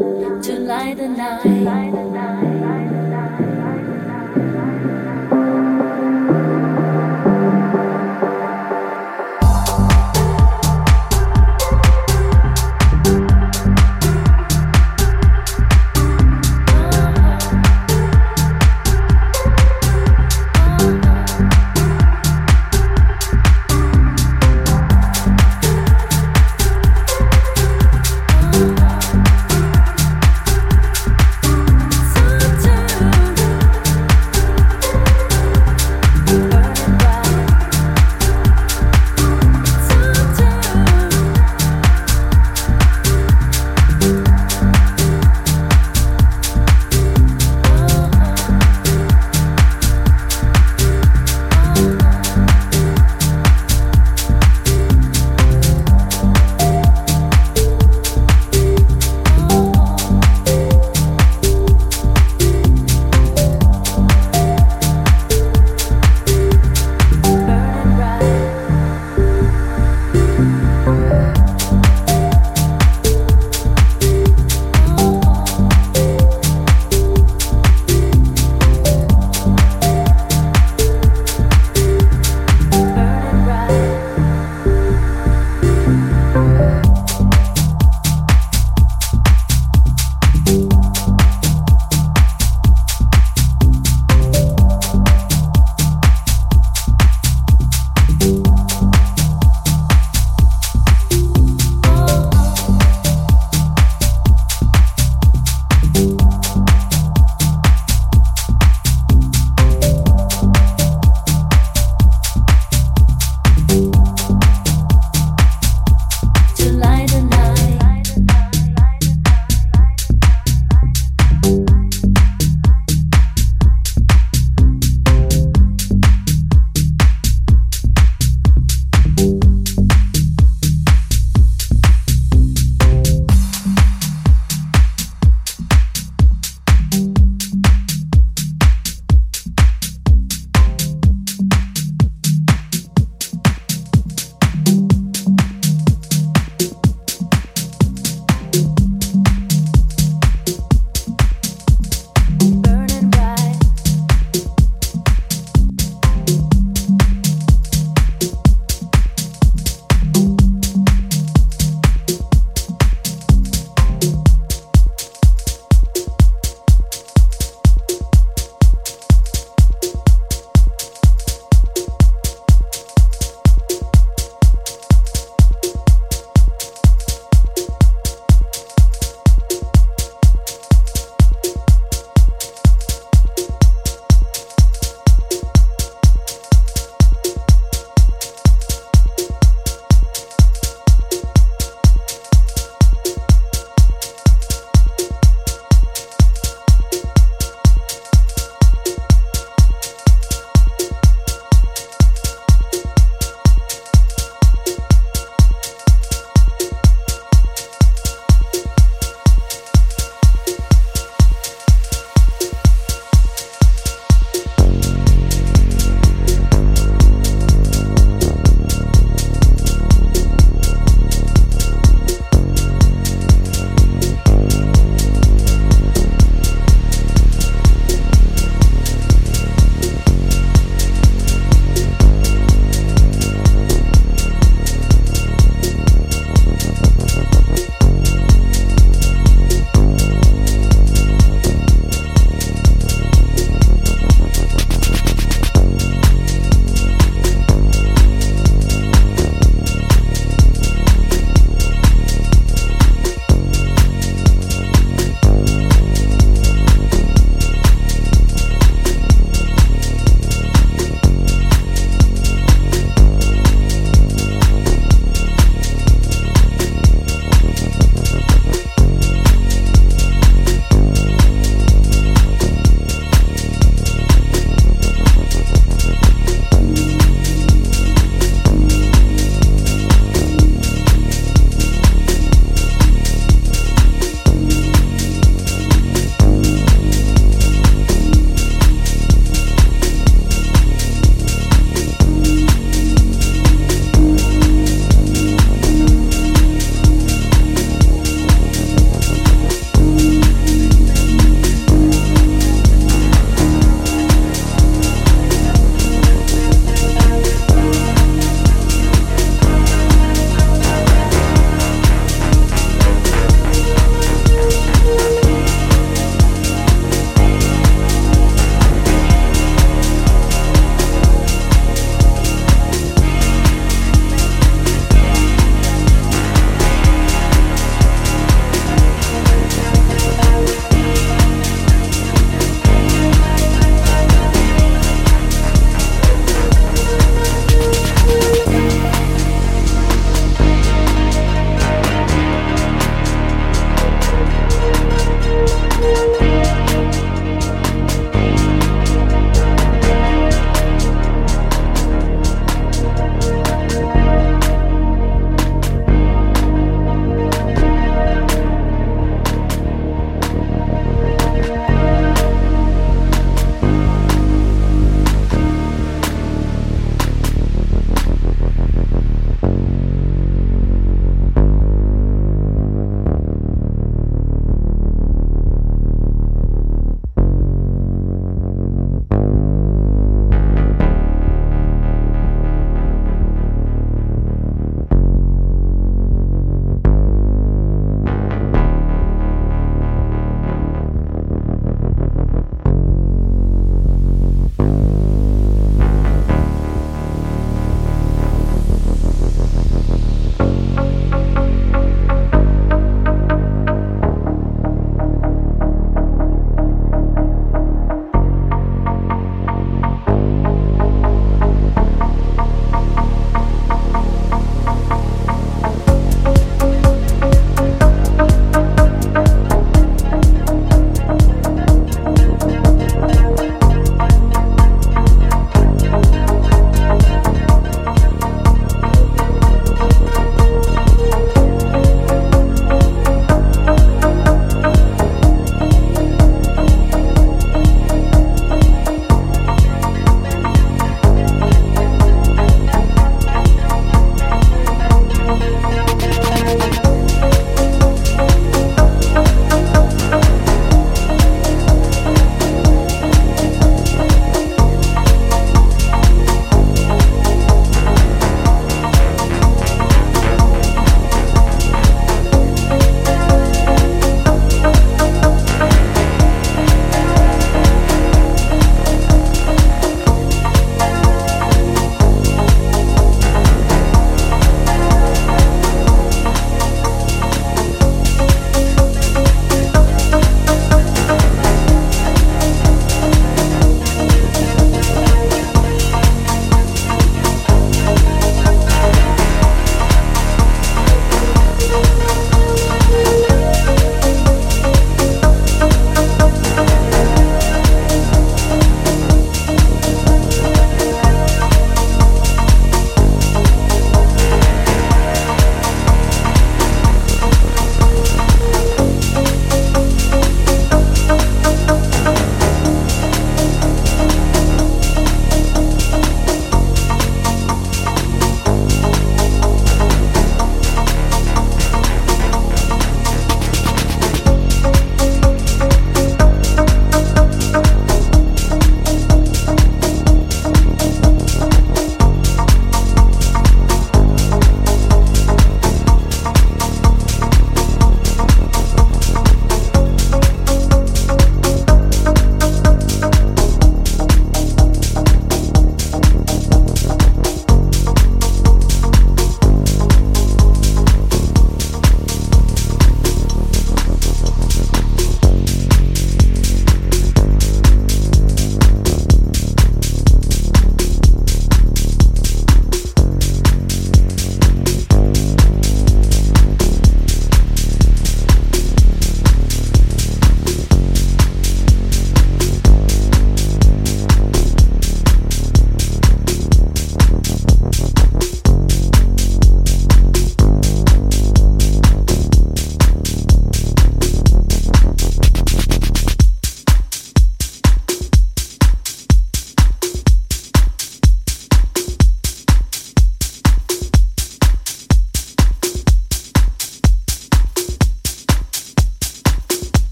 to light the night.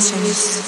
Sensations.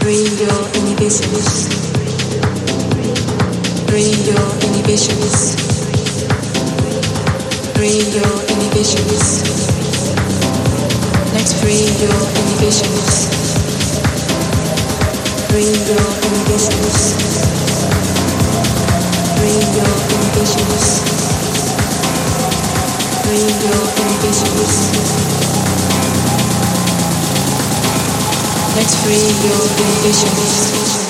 Free your inhibitions. Free your inhibitions. Free your inhibitions. Let's free your inhibitions. Free your inhibitions. Free your inhibitions. Free your inhibitions. Let's free your inhibitions.